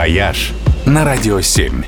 «Вояж» на Радио 7.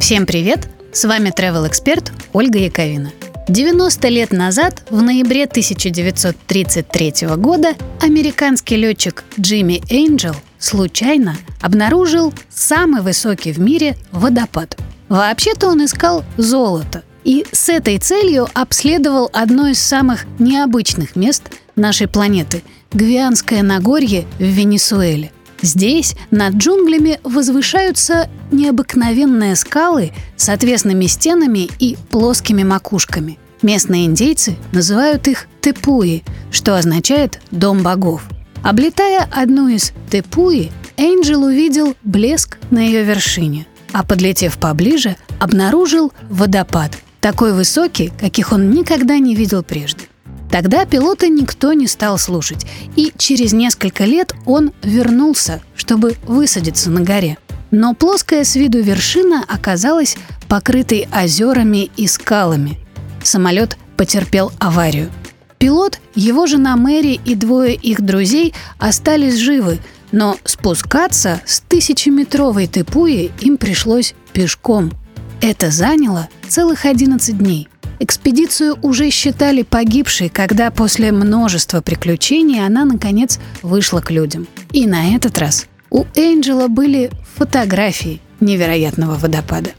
Всем привет! С вами travel эксперт Ольга Яковина. 90 лет назад, в ноябре 1933 года, американский летчик Джимми Эйнджел случайно обнаружил самый высокий в мире водопад. Вообще-то он искал золото и с этой целью обследовал одно из самых необычных мест нашей планеты – Гвианское Нагорье в Венесуэле. Здесь над джунглями возвышаются необыкновенные скалы с отвесными стенами и плоскими макушками. Местные индейцы называют их тепуи, что означает «дом богов». Облетая одну из тепуи, Энджел увидел блеск на ее вершине, а подлетев поближе, обнаружил водопад, такой высокий, каких он никогда не видел прежде. Тогда пилота никто не стал слушать, и через несколько лет он вернулся, чтобы высадиться на горе. Но плоская с виду вершина оказалась покрытой озерами и скалами. Самолет потерпел аварию. Пилот, его жена Мэри и двое их друзей остались живы, но спускаться с тысячеметровой тыпуи им пришлось пешком. Это заняло целых 11 дней – Экспедицию уже считали погибшей, когда после множества приключений она, наконец, вышла к людям. И на этот раз у Энджела были фотографии невероятного водопада.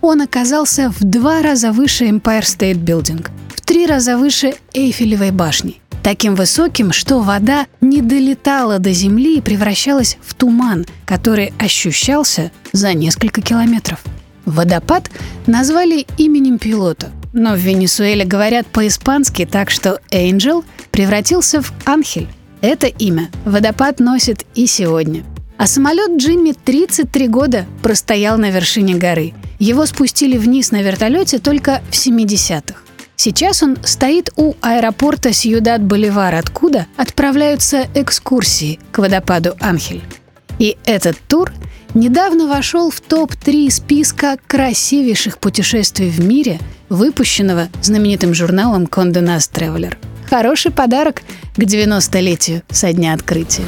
Он оказался в два раза выше Empire State Building, в три раза выше Эйфелевой башни. Таким высоким, что вода не долетала до земли и превращалась в туман, который ощущался за несколько километров. Водопад назвали именем пилота – но в Венесуэле говорят по-испански, так что Angel превратился в Анхель. Это имя водопад носит и сегодня. А самолет Джимми 33 года простоял на вершине горы. Его спустили вниз на вертолете только в 70-х. Сейчас он стоит у аэропорта Сьюдад-Боливар, откуда отправляются экскурсии к водопаду Анхель. И этот тур недавно вошел в топ-3 списка красивейших путешествий в мире, выпущенного знаменитым журналом Condé Nast Traveler. Хороший подарок к 90-летию со дня открытия.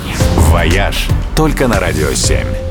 «Вояж» только на «Радио 7».